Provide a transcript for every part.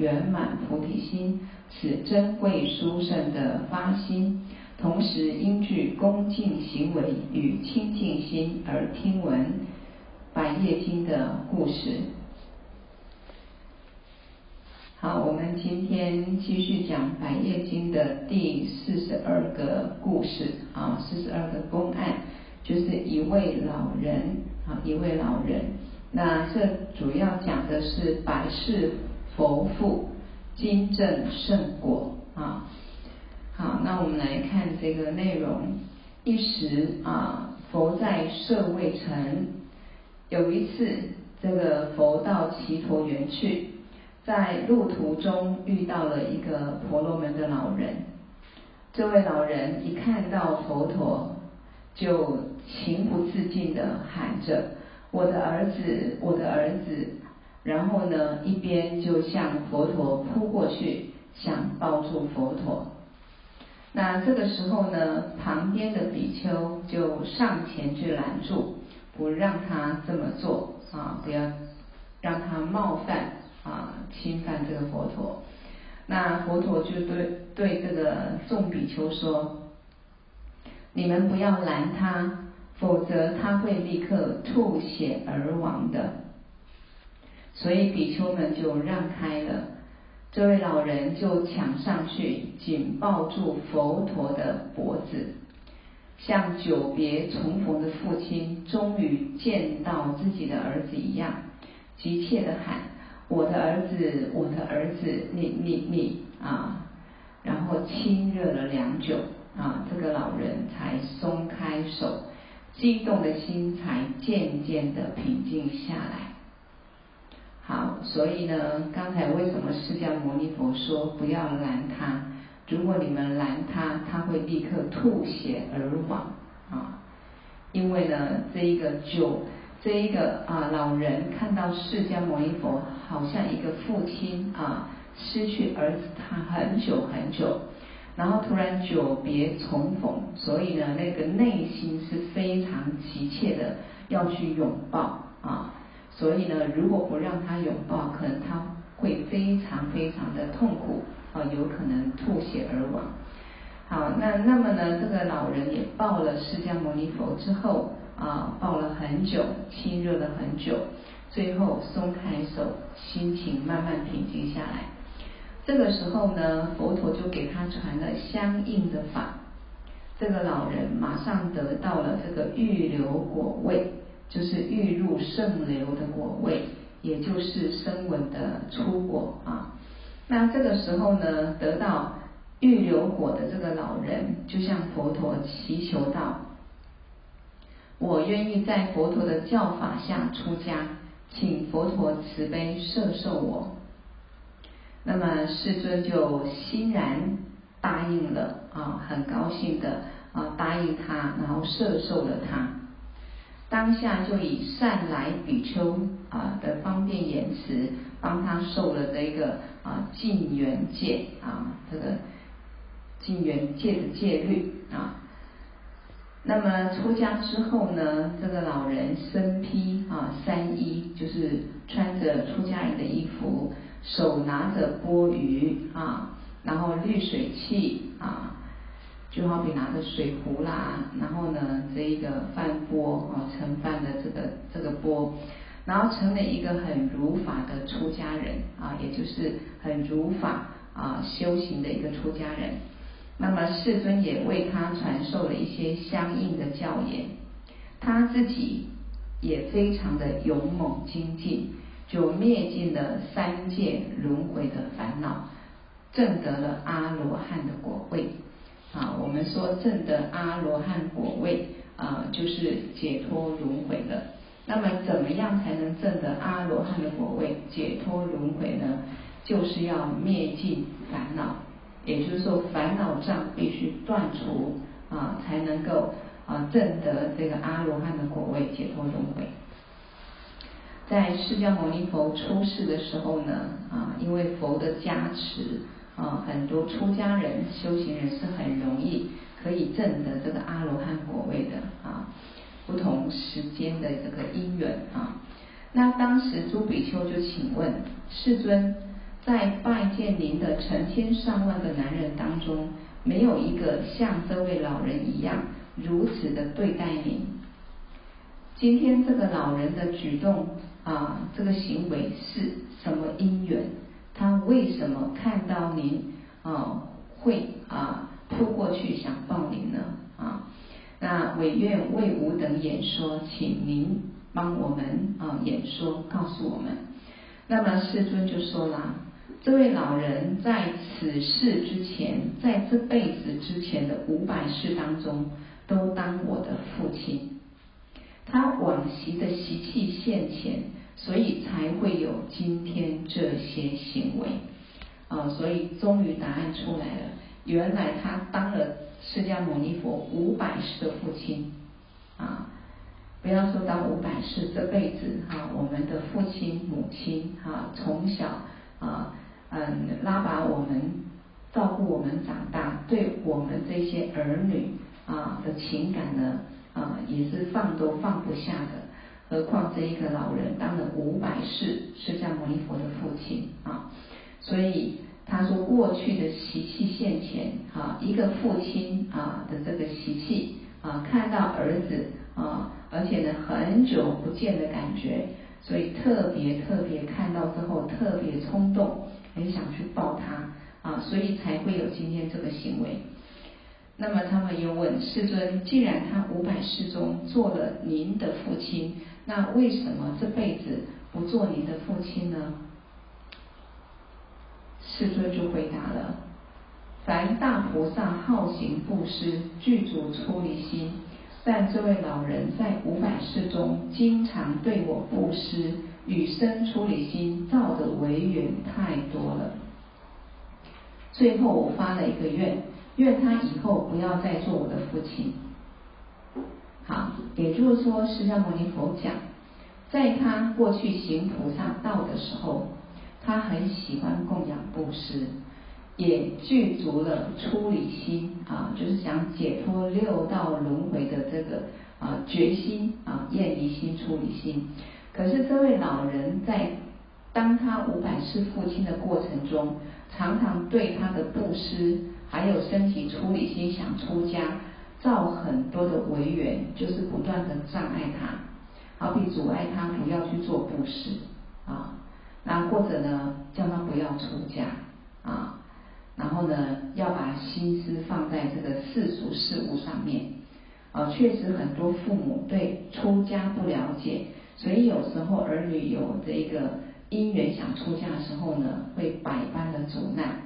圆满菩提心，此珍贵殊胜的发心，同时应具恭敬行为与清净心而听闻《百业经》的故事。好，我们今天继续讲《百业经》的第四十二个故事啊，四十二个公案，就是一位老人啊，一位老人。那这主要讲的是百世佛父经证圣果啊。好，那我们来看这个内容。一时啊，佛在舍卫城，有一次，这个佛到只陀园去。在路途中遇到了一个婆罗门的老人，这位老人一看到佛陀，就情不自禁地喊着：“我的儿子，我的儿子！”然后呢，一边就向佛陀扑过去，想抱住佛陀。那这个时候呢，旁边的比丘就上前去拦住，不让他这么做啊，不要让他冒犯。啊，侵犯这个佛陀，那佛陀就对对这个众比丘说：“你们不要拦他，否则他会立刻吐血而亡的。”所以比丘们就让开了，这位老人就抢上去紧抱住佛陀的脖子，像久别重逢的父亲终于见到自己的儿子一样，急切地喊。我的儿子，我的儿子，你你你啊！然后亲热了良久啊，这个老人才松开手，激动的心才渐渐的平静下来。好，所以呢，刚才为什么释迦牟尼佛说不要拦他？如果你们拦他，他会立刻吐血而亡啊！因为呢，这一个就。这一个啊老人看到释迦牟尼佛好像一个父亲啊失去儿子他很久很久，然后突然久别重逢，所以呢那个内心是非常急切的要去拥抱啊，所以呢如果不让他拥抱，可能他会非常非常的痛苦啊，有可能吐血而亡。好，那那么呢这个老人也抱了释迦牟尼佛之后。啊，抱了很久，亲热了很久，最后松开手，心情慢慢平静下来。这个时候呢，佛陀就给他传了相应的法，这个老人马上得到了这个预流果位，就是欲入圣流的果位，也就是声闻的初果啊。那这个时候呢，得到欲流果的这个老人，就向佛陀祈求道：“我愿意在佛陀的教法下出家，请佛陀慈悲摄受我。”那么世尊就欣然答应了啊，很高兴的啊答应他，然后摄受了他。当下就以善来比丘啊的方便言辞，帮他受了这个啊净缘戒啊这个净缘戒的戒律啊。那么出家之后呢，这个老人身披啊三衣，就是穿着出家人的衣服。手拿着钵盂啊，然后滤水器啊，就好比拿着水壶啦，然后呢，这一个饭钵啊，盛饭的这个这个钵，然后成了一个很如法的出家人啊，也就是很如法啊修行的一个出家人。那么世尊也为他传授了一些相应的教言，他自己也非常的勇猛精进。就灭尽了三界轮回的烦恼，证得了阿罗汉的果位。啊，我们说证得阿罗汉果位啊，就是解脱轮回了。那么，怎么样才能证得阿罗汉的果位，解脱轮回呢？就是要灭尽烦恼，也就是说，烦恼障必须断除啊，才能够啊证得这个阿罗汉的果位，解脱轮回。在释迦牟尼佛出世的时候呢，啊，因为佛的加持，啊，很多出家人、修行人是很容易可以证得这个阿罗汉果位的啊。不同时间的这个因缘啊，那当时朱比丘就请问世尊，在拜见您的成千上万个男人当中，没有一个像这位老人一样如此的对待您。今天这个老人的举动。啊，这个行为是什么因缘？他为什么看到您啊会啊扑过去想抱您呢？啊，那唯愿为吾等演说，请您帮我们啊演说，告诉我们。那么世尊就说了，这位老人在此世之前，在这辈子之前的五百世当中，都当我的父亲。他往昔的习气现前，所以才会有今天这些行为。啊，所以终于答案出来了，原来他当了释迦牟尼佛五百世的父亲。啊，不要说当五百世，这辈子哈，我们的父亲母亲哈，从小啊嗯拉拔我们，照顾我们长大，对我们这些儿女啊的情感呢？啊，也是放都放不下的，何况这一个老人当了五百世释迦牟尼佛的父亲啊，所以他说过去的习气现前啊，一个父亲啊的这个习气啊，看到儿子啊，而且呢很久不见的感觉，所以特别特别看到之后特别冲动，很想去抱他啊，所以才会有今天这个行为。那么他们又问世尊：既然他五百世中做了您的父亲，那为什么这辈子不做您的父亲呢？世尊就回答了：凡大菩萨好行布施，具足出离心，但这位老人在五百世中经常对我布施，与生出离心造的违缘太多了。最后我发了一个愿。愿他以后不要再做我的父亲。好，也就是说，释迦牟尼佛讲，在他过去行菩萨道的时候，他很喜欢供养布施，也具足了出离心啊，就是想解脱六道轮回的这个啊决心啊厌离心、出离心。可是这位老人在当他五百世父亲的过程中，常常对他的布施。还有升起出离心，想出家，造很多的违缘，就是不断的障碍他，好比阻碍他不要去做布施啊，那或者呢，叫他不要出家啊，然后呢，要把心思放在这个世俗事物上面，啊，确实很多父母对出家不了解，所以有时候儿女有这个因缘想出家的时候呢，会百般的阻难，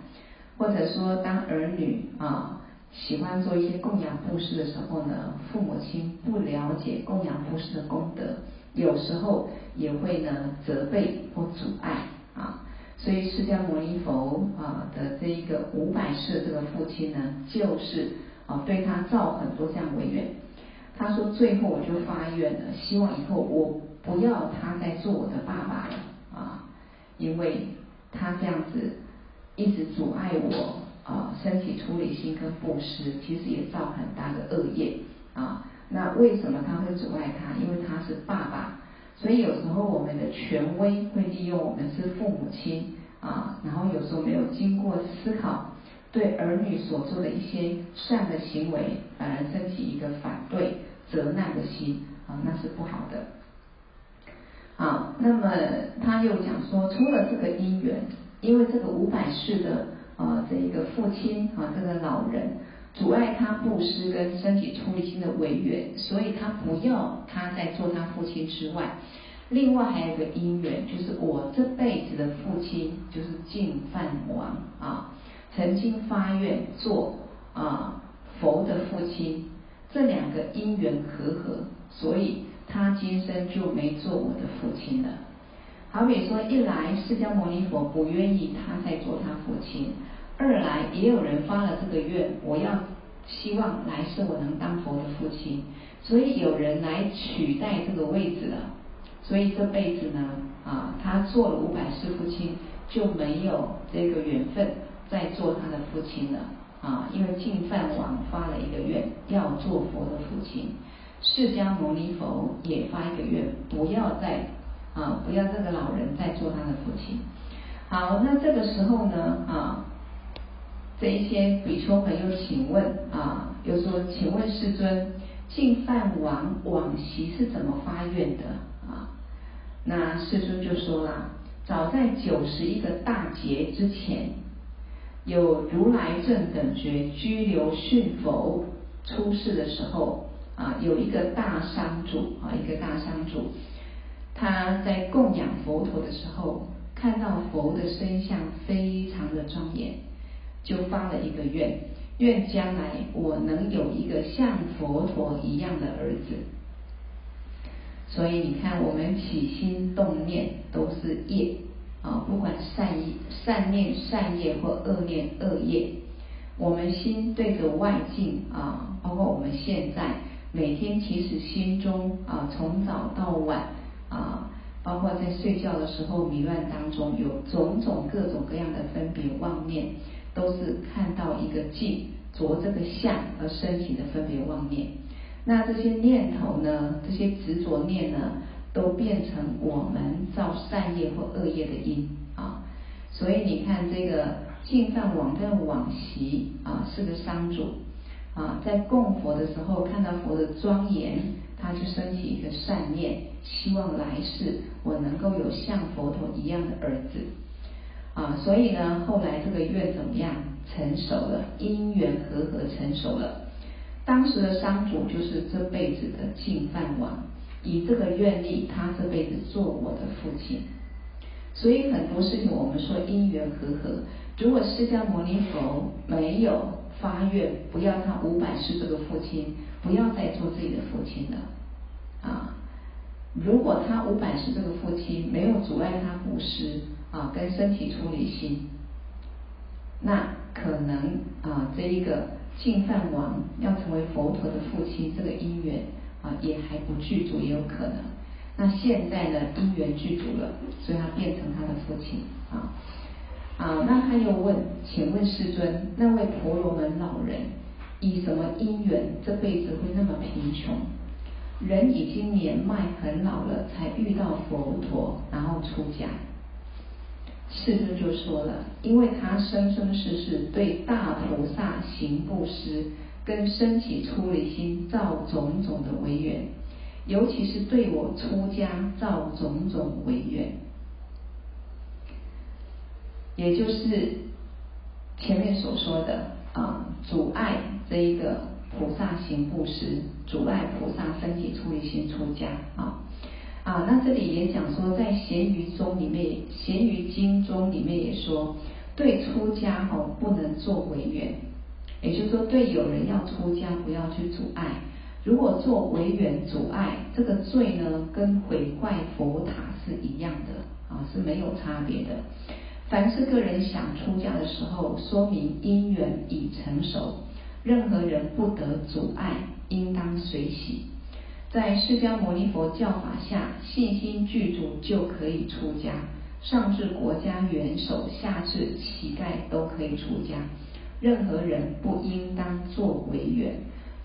或者说当儿女啊喜欢做一些供养布施的时候呢，父母亲不了解供养布施的功德，有时候也会呢责备或阻碍啊。所以释迦牟尼佛啊的这一个五百世这个父亲呢，就是啊对他造很多这样违愿。他说最后我就发愿了，希望以后我不要他再做我的爸爸了啊，因为他这样子一直阻碍我啊升起出离心跟布施，其实也造很大的恶业啊。那为什么他会阻碍他？因为他是爸爸。所以有时候我们的权威会利用我们是父母亲啊，然后有时候没有经过思考，对儿女所做的一些善的行为，反而升起一个反对、责难的心啊，那是不好的。啊，那么他又讲说，除了这个因缘，因为这个五百世的啊这一个父亲啊这个老人。阻碍他布施跟身体出离心的违缘，所以他不要他在做他父亲之外，另外还有一个因缘，就是我这辈子的父亲就是净饭王啊，曾经发愿做啊佛的父亲，这两个因缘和合，所以他今生就没做我的父亲了。好比说，一来释迦牟尼佛不愿意他再做他父亲。二来也有人发了这个愿，我要希望来世我能当佛的父亲，所以有人来取代这个位置了。所以这辈子呢，啊，他做了五百世父亲，就没有这个缘分再做他的父亲了啊。因为净饭王发了一个愿，要做佛的父亲，释迦牟尼佛也发一个愿，不要再啊，不要这个老人再做他的父亲。好，那这个时候呢，啊。这一些比丘朋友请问啊，又说，请问世尊，净饭王往昔是怎么发愿的啊？那世尊就说了，早在九十一个大劫之前，有如来正等觉居留逊佛出世的时候啊，有一个大商主啊，一个大商主，他在供养佛陀的时候，看到佛的身相非常的庄严。就发了一个愿，愿将来我能有一个像佛陀一样的儿子。所以你看，我们起心动念都是业啊，不管善意善念善业或恶念恶业，我们心对着外境啊，包括我们现在每天其实心中啊，从早到晚啊，包括在睡觉的时候迷乱当中，有种种各种各样的分别妄念。都是看到一个境，着这个相而升起的分别妄念。那这些念头呢，这些执着念呢，都变成我们造善业或恶业的因啊。所以你看这个净饭王在往昔啊是个商主啊，在供佛的时候看到佛的庄严，他就升起一个善念，希望来世我能够有像佛陀一样的儿子。啊，所以呢，后来这个愿怎么样成熟了？因缘和合成熟了。当时的商主就是这辈子的净饭王，以这个愿力，他这辈子做我的父亲。所以很多事情我们说因缘和合，如果释迦牟尼佛没有发愿，不要他五百世这个父亲，不要再做自己的父亲了。啊，如果他五百世这个父亲没有阻碍他布施。啊，跟身体出离心，那可能啊，这一个净饭王要成为佛陀的父亲，这个因缘啊也还不具足，也有可能。那现在呢，因缘具足了，所以他变成他的父亲啊。啊，那他又问，请问世尊，那位婆罗门老人以什么因缘这辈子会那么贫穷？人已经年迈很老了，才遇到佛陀，然后出家。世尊就说了，因为他生生世世对大菩萨行布施，跟升起出离心造种种的违缘，尤其是对我出家造种种违缘，也就是前面所说的啊，阻碍这一个菩萨行布施，阻碍菩萨分解出离心出家。啊啊，那这里也讲说，在咸鱼中里面，咸鱼经中里面也说，对出家哦不能做违缘，也就是说，对有人要出家不要去阻碍，如果做违缘阻碍，这个罪呢跟毁坏佛塔是一样的啊，是没有差别的。凡是个人想出家的时候，说明因缘已成熟，任何人不得阻碍，应当随喜。在释迦牟尼佛教法下，信心具足就可以出家，上至国家元首，下至乞丐都可以出家。任何人不应当作违缘，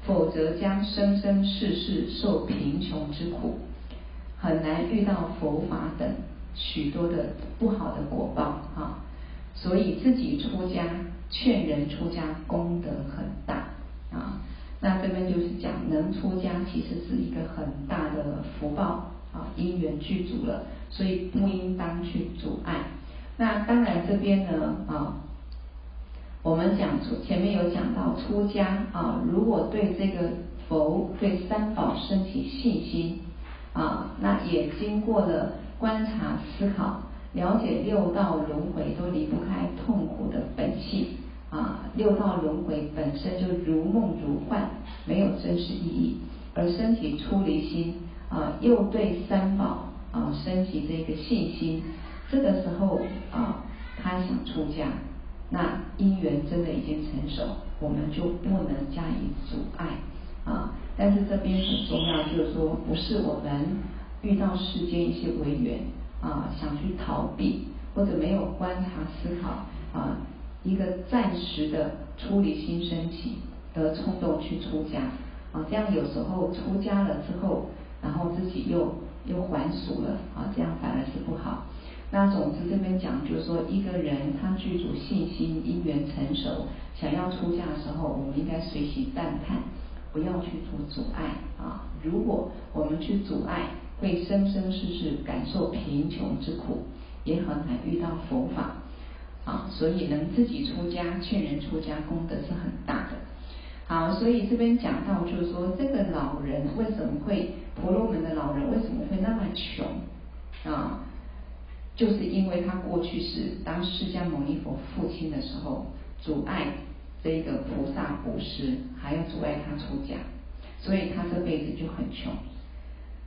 否则将生生世世受贫穷之苦，很难遇到佛法等。许多的不好的果报啊，所以自己出家劝人出家功德很大啊。那这边就是讲能出家其实是一个很大的福报啊，因缘具足了，所以不应当去阻碍。那当然这边呢啊，我们讲出前面有讲到出家啊，如果对这个佛对三宝升起信心啊，那也经过了。观察思考，了解六道轮回六道轮回本身就如梦如幻，没有真实意义。而升起出离心啊，又对三宝啊升起这个信心，这个时候啊，他想出家，那因缘真的已经成熟，我们就不能加以阻碍啊。但是这边很重要，就是说不是我们。遇到世间一些违缘啊，想去逃避或者没有观察思考啊，一个暂时的出离心升起的冲动去出家啊，这样有时候出家了之后，然后自己又又还俗了啊，这样反而是不好。那总之这边讲就是说，一个人他具足信心，因缘成熟，想要出家的时候，我们应该随喜赞叹，不要去做阻碍啊。如果我们去阻碍，会生生世世感受贫穷之苦，也很难遇到佛法啊！所以能自己出家劝人出家，功德是很大的。好，所以这边讲到就是说，这个老人为什么会婆罗门的老人为什么会那么穷啊？就是因为他过去是当释迦牟尼佛父亲的时候，阻碍这个菩萨布施，还要阻碍他出家，所以他这辈子就很穷。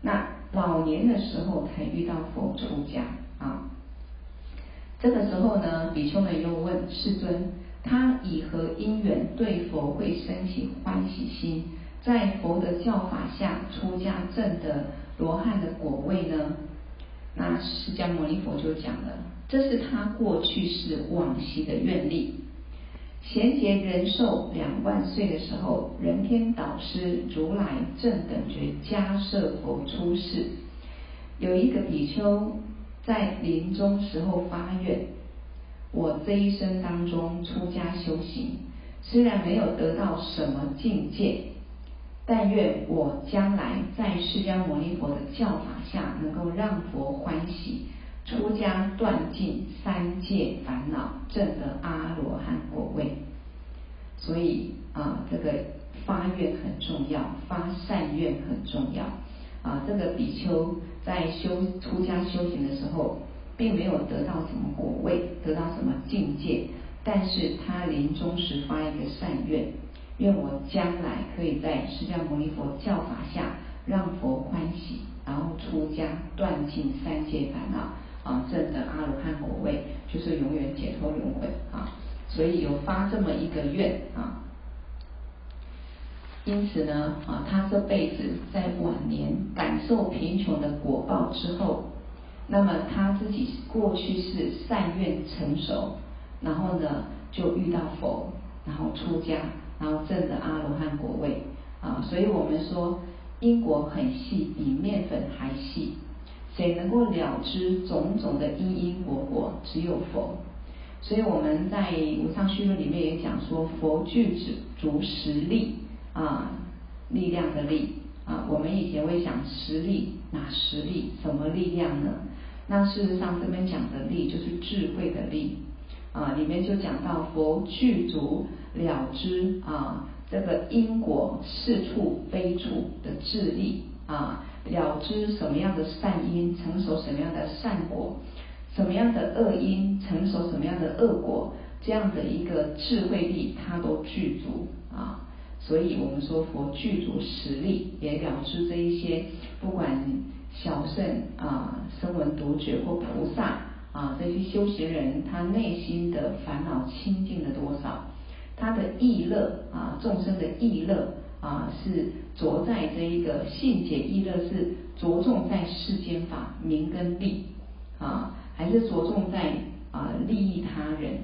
那老年的时候才遇到佛出家啊，这个时候呢，比丘们又问世尊：他以何因缘对佛会生起欢喜心，在佛的教法下出家证得罗汉的果位呢？那释迦牟尼佛就讲了，这是他过去世往昔的愿力。贤劫人寿两万岁的时候，人天导师如来正等觉迦叶佛出世，有一个比丘在临终时候发愿：我这一生当中出家修行，虽然没有得到什么境界，但愿我将来在释迦牟尼佛的教法下，能够让佛欢喜，出家断尽三界烦恼，证得阿罗汉果位。所以啊，这个发愿很重要，发善愿很重要。啊，这个比丘在修出家修行的时候，并没有得到什么果位，得到什么境界，但是他临终时发一个善愿，愿我将来可以在释迦牟尼佛教法下，让佛欢喜，然后出家断尽三界烦恼，啊，证得阿罗汉果位，就是永远解脱轮回啊。所以有发这么一个愿啊，因此呢啊，他这辈子在晚年感受贫穷的果报之后，那么他自己过去是善愿成熟，然后呢就遇到佛，然后出家，然后证得阿罗汉果位啊。所以我们说因果很细，比面粉还细，谁能够了知种种的因因果果？只有佛。所以我们在《无上须论》里面也讲说，佛具足足实力啊，力量的力啊。我们以前会想实力，哪实力？什么力量呢？那事实上这边讲的力就是智慧的力。啊，里面就讲到佛具足了知啊，这个因果是处非处的智力啊，了知什么样的善因成熟什么样的善果，什么样的恶因成熟什么样的恶果，这样的一个智慧力，它都具足。所以我们说佛具足实力，也了知这一些，不管小圣啊、声闻独觉或菩萨啊，这些修行人，他内心的烦恼清净了多少？他的意乐啊，众生的意乐啊，是着在这一个信解意乐，是着重在世间法名跟利啊，还是着重在啊利益他人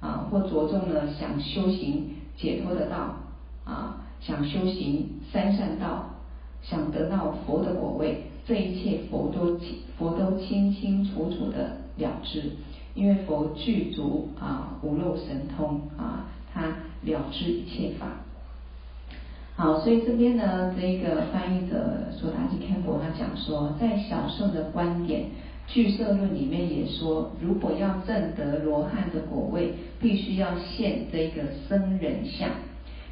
啊，或着重呢想修行解脱的道？啊，想修行三善道，想得到佛的果位，这一切佛都佛都清清楚楚的了知，因为佛具足啊无漏神通啊，他了知一切法。好，所以这边呢，这个翻译者索达吉堪婆他讲说，在小圣的观点，俱舍论里面也说，如果要证得罗汉的果位，必须要现这个僧人相。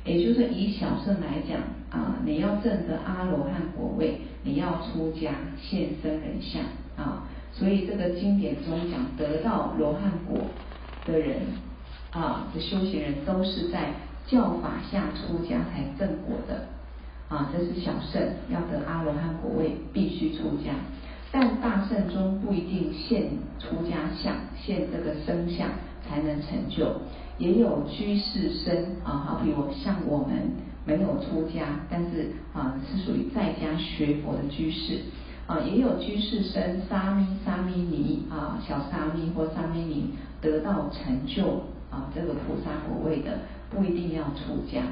也就是以小乘来讲啊，你要证得阿罗汉果位，你要出家现身人相啊。所以这个经典中讲，得到罗汉果的人啊，这修行人都是在教法下出家才证果的啊。这是小乘要得阿罗汉果位，必须出家。但大乘中不一定现出家相，现这个僧相才能成就。也有居士生啊，好比我像我们没有出家，但是啊是属于在家学佛的居士啊，也有居士生沙弥沙弥尼啊，小沙弥或沙弥尼得到成就啊这个菩萨果位的，不一定要出家。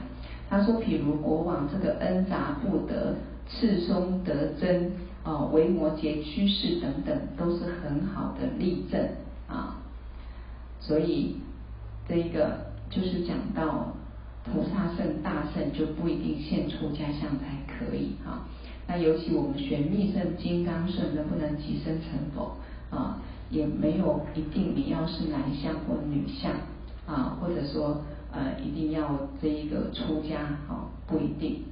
他说，譬如国王这个恩札布德、赤松德真啊、维摩诘居士等等，都是很好的例证啊，所以。这一个就是讲到菩萨圣大圣就不一定现出家相才可以哈。那尤其我们学密圣金刚圣能不能即生成佛啊，也没有一定你要是男相或女相啊，或者说呃一定要这一个出家啊，不一定。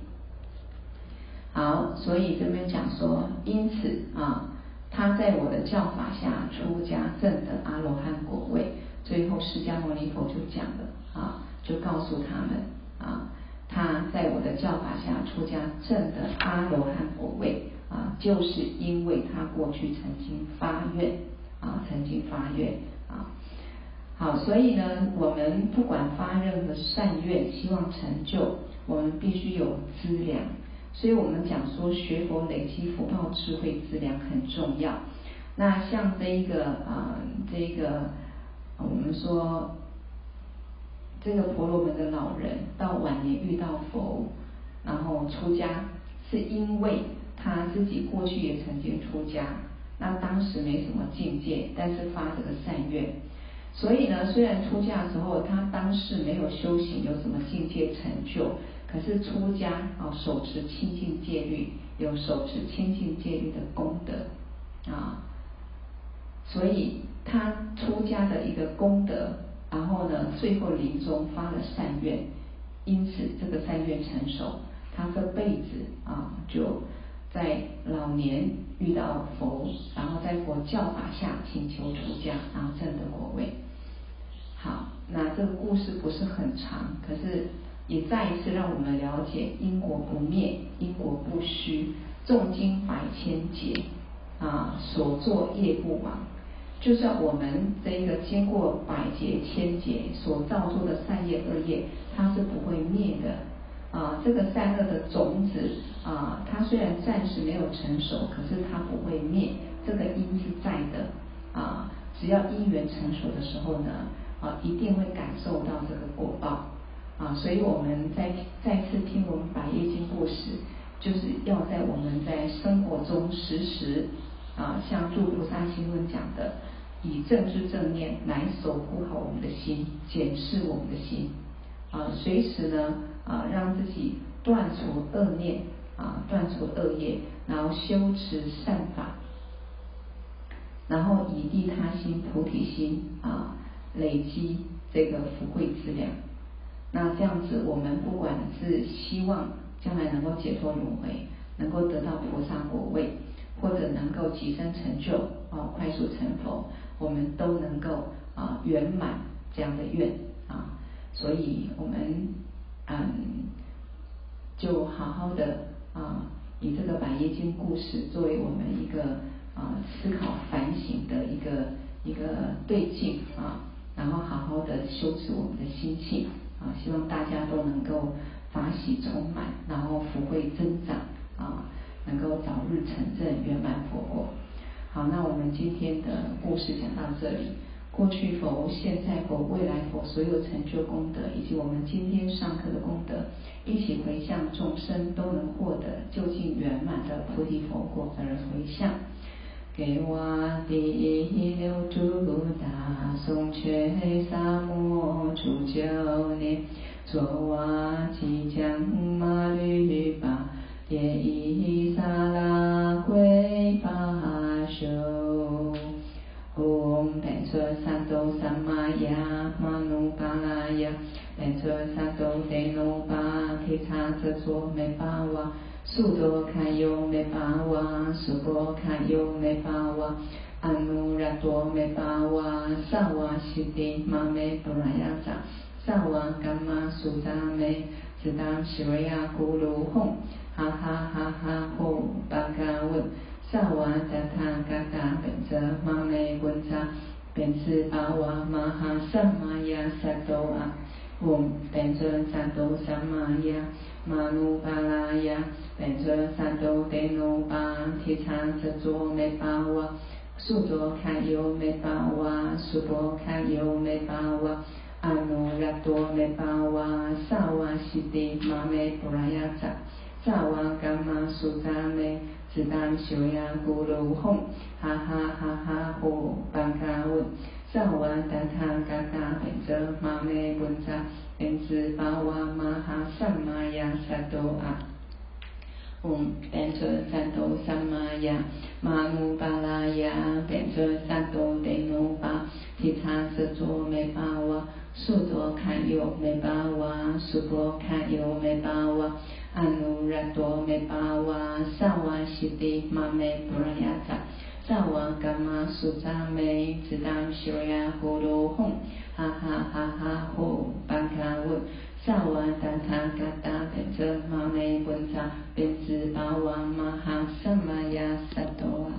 好，所以这边讲说，因此啊，他在我的教法下出家证得阿罗汉果位。最后，释迦牟尼佛就讲了啊，就告诉他们啊，他在我的教法下出家证得阿罗汉果位啊，就是因为他过去曾经发愿啊，曾经发愿啊。好，所以呢，我们不管发任何善愿，希望成就，我们必须有资粮。所以我们讲说，学佛累积福报、智慧资粮很重要。那像这一个啊，这一个。我们说，这个婆罗门的老人到晚年遇到佛，然后出家，是因为他自己过去也曾经出家，那当时没什么境界，但是发这个善愿，所以呢，虽然出家的时候他当时没有修行，有什么境界成就，可是出家啊，手持清净戒律，有手持清净戒律的功德啊，所以。他出家的一个功德，然后呢，最后临终发了善愿，因此这个善愿成熟，他这辈子啊就在老年遇到佛，然后在佛教法下请求出家，然后证得果位。好，那这个故事不是很长，可是也再一次让我们了解因果不灭，因果不虚，诵经百千劫啊，所作业不亡。就算我们这一个经过百劫千劫所造作的善业恶业，它是不会灭的啊。这个善恶的种子啊，它虽然暂时没有成熟，可是它不会灭，这个因是在的啊。只要因缘成熟的时候呢，啊，一定会感受到这个果报啊。所以我们再再次听我们百业经故事，就是要在我们在生活中时时啊，像《住菩萨行论》讲的。以正知正念来守护好我们的心，检视我们的心，啊，随时呢，啊，让自己断除恶念，啊，断除恶业，然后修持善法，然后以利他心、菩提心，啊，累积这个福慧资粮。那这样子，我们不管是希望将来能够解脱轮回，能够得到菩萨果位，或者能够即生成就啊，快速成佛，我们都能够啊圆满这样的愿啊。所以，我们嗯，就好好的啊，以这个百叶经故事作为我们一个啊思考反省的一个一个对境啊，然后好好的修持我们的心性。啊，希望大家都能够法喜充满，然后福慧增长啊，能够早日成正圆满佛果。好，那我们今天的故事讲到这里。过去佛、现在佛、未来佛所有成就功德，以及我们今天上课的功德，一起回向众生都能获得究竟圆满的菩提佛果而回向。给我第一六度大颂却萨摩初九年，作瓦吉将马律巴迭伊萨拉归巴唵，班卓萨埵萨玛呀，玛努巴拉呀，班卓萨埵德努巴提叉遮卓美巴哇。本次阿瓦玛哈萨玛雅萨多阿，嗡本尊萨多萨玛雅玛努巴拉雅，本尊萨多德努巴提萨萨多美巴瓦，苏多卡尤美巴瓦，苏波卡尤美巴瓦，阿努拉多美巴瓦，萨瓦悉地玛美布拉雅萨，萨瓦噶玛苏扎美。哈哈哈吽，巴嘎稳。萨瓦达他嘎嘎本则玛美本扎，本自巴瓦玛哈萨玛呀萨多阿。唵，班卓萨埵萨玛呀，玛努巴拉呀，班卓萨埵德努巴，提叉遮卓美巴哇，速多卡优美巴哇，速波卡优美巴，瓦。阿努若多咪巴哇萨哇悉地玛咪布拉雅扎萨哇伽玛苏扎咪只当修呀呼噜哄哈哈哈哈呼巴卡乌萨哇达他嘎达贝遮玛咪文扎别兹巴哇玛哈萨玛雅萨多。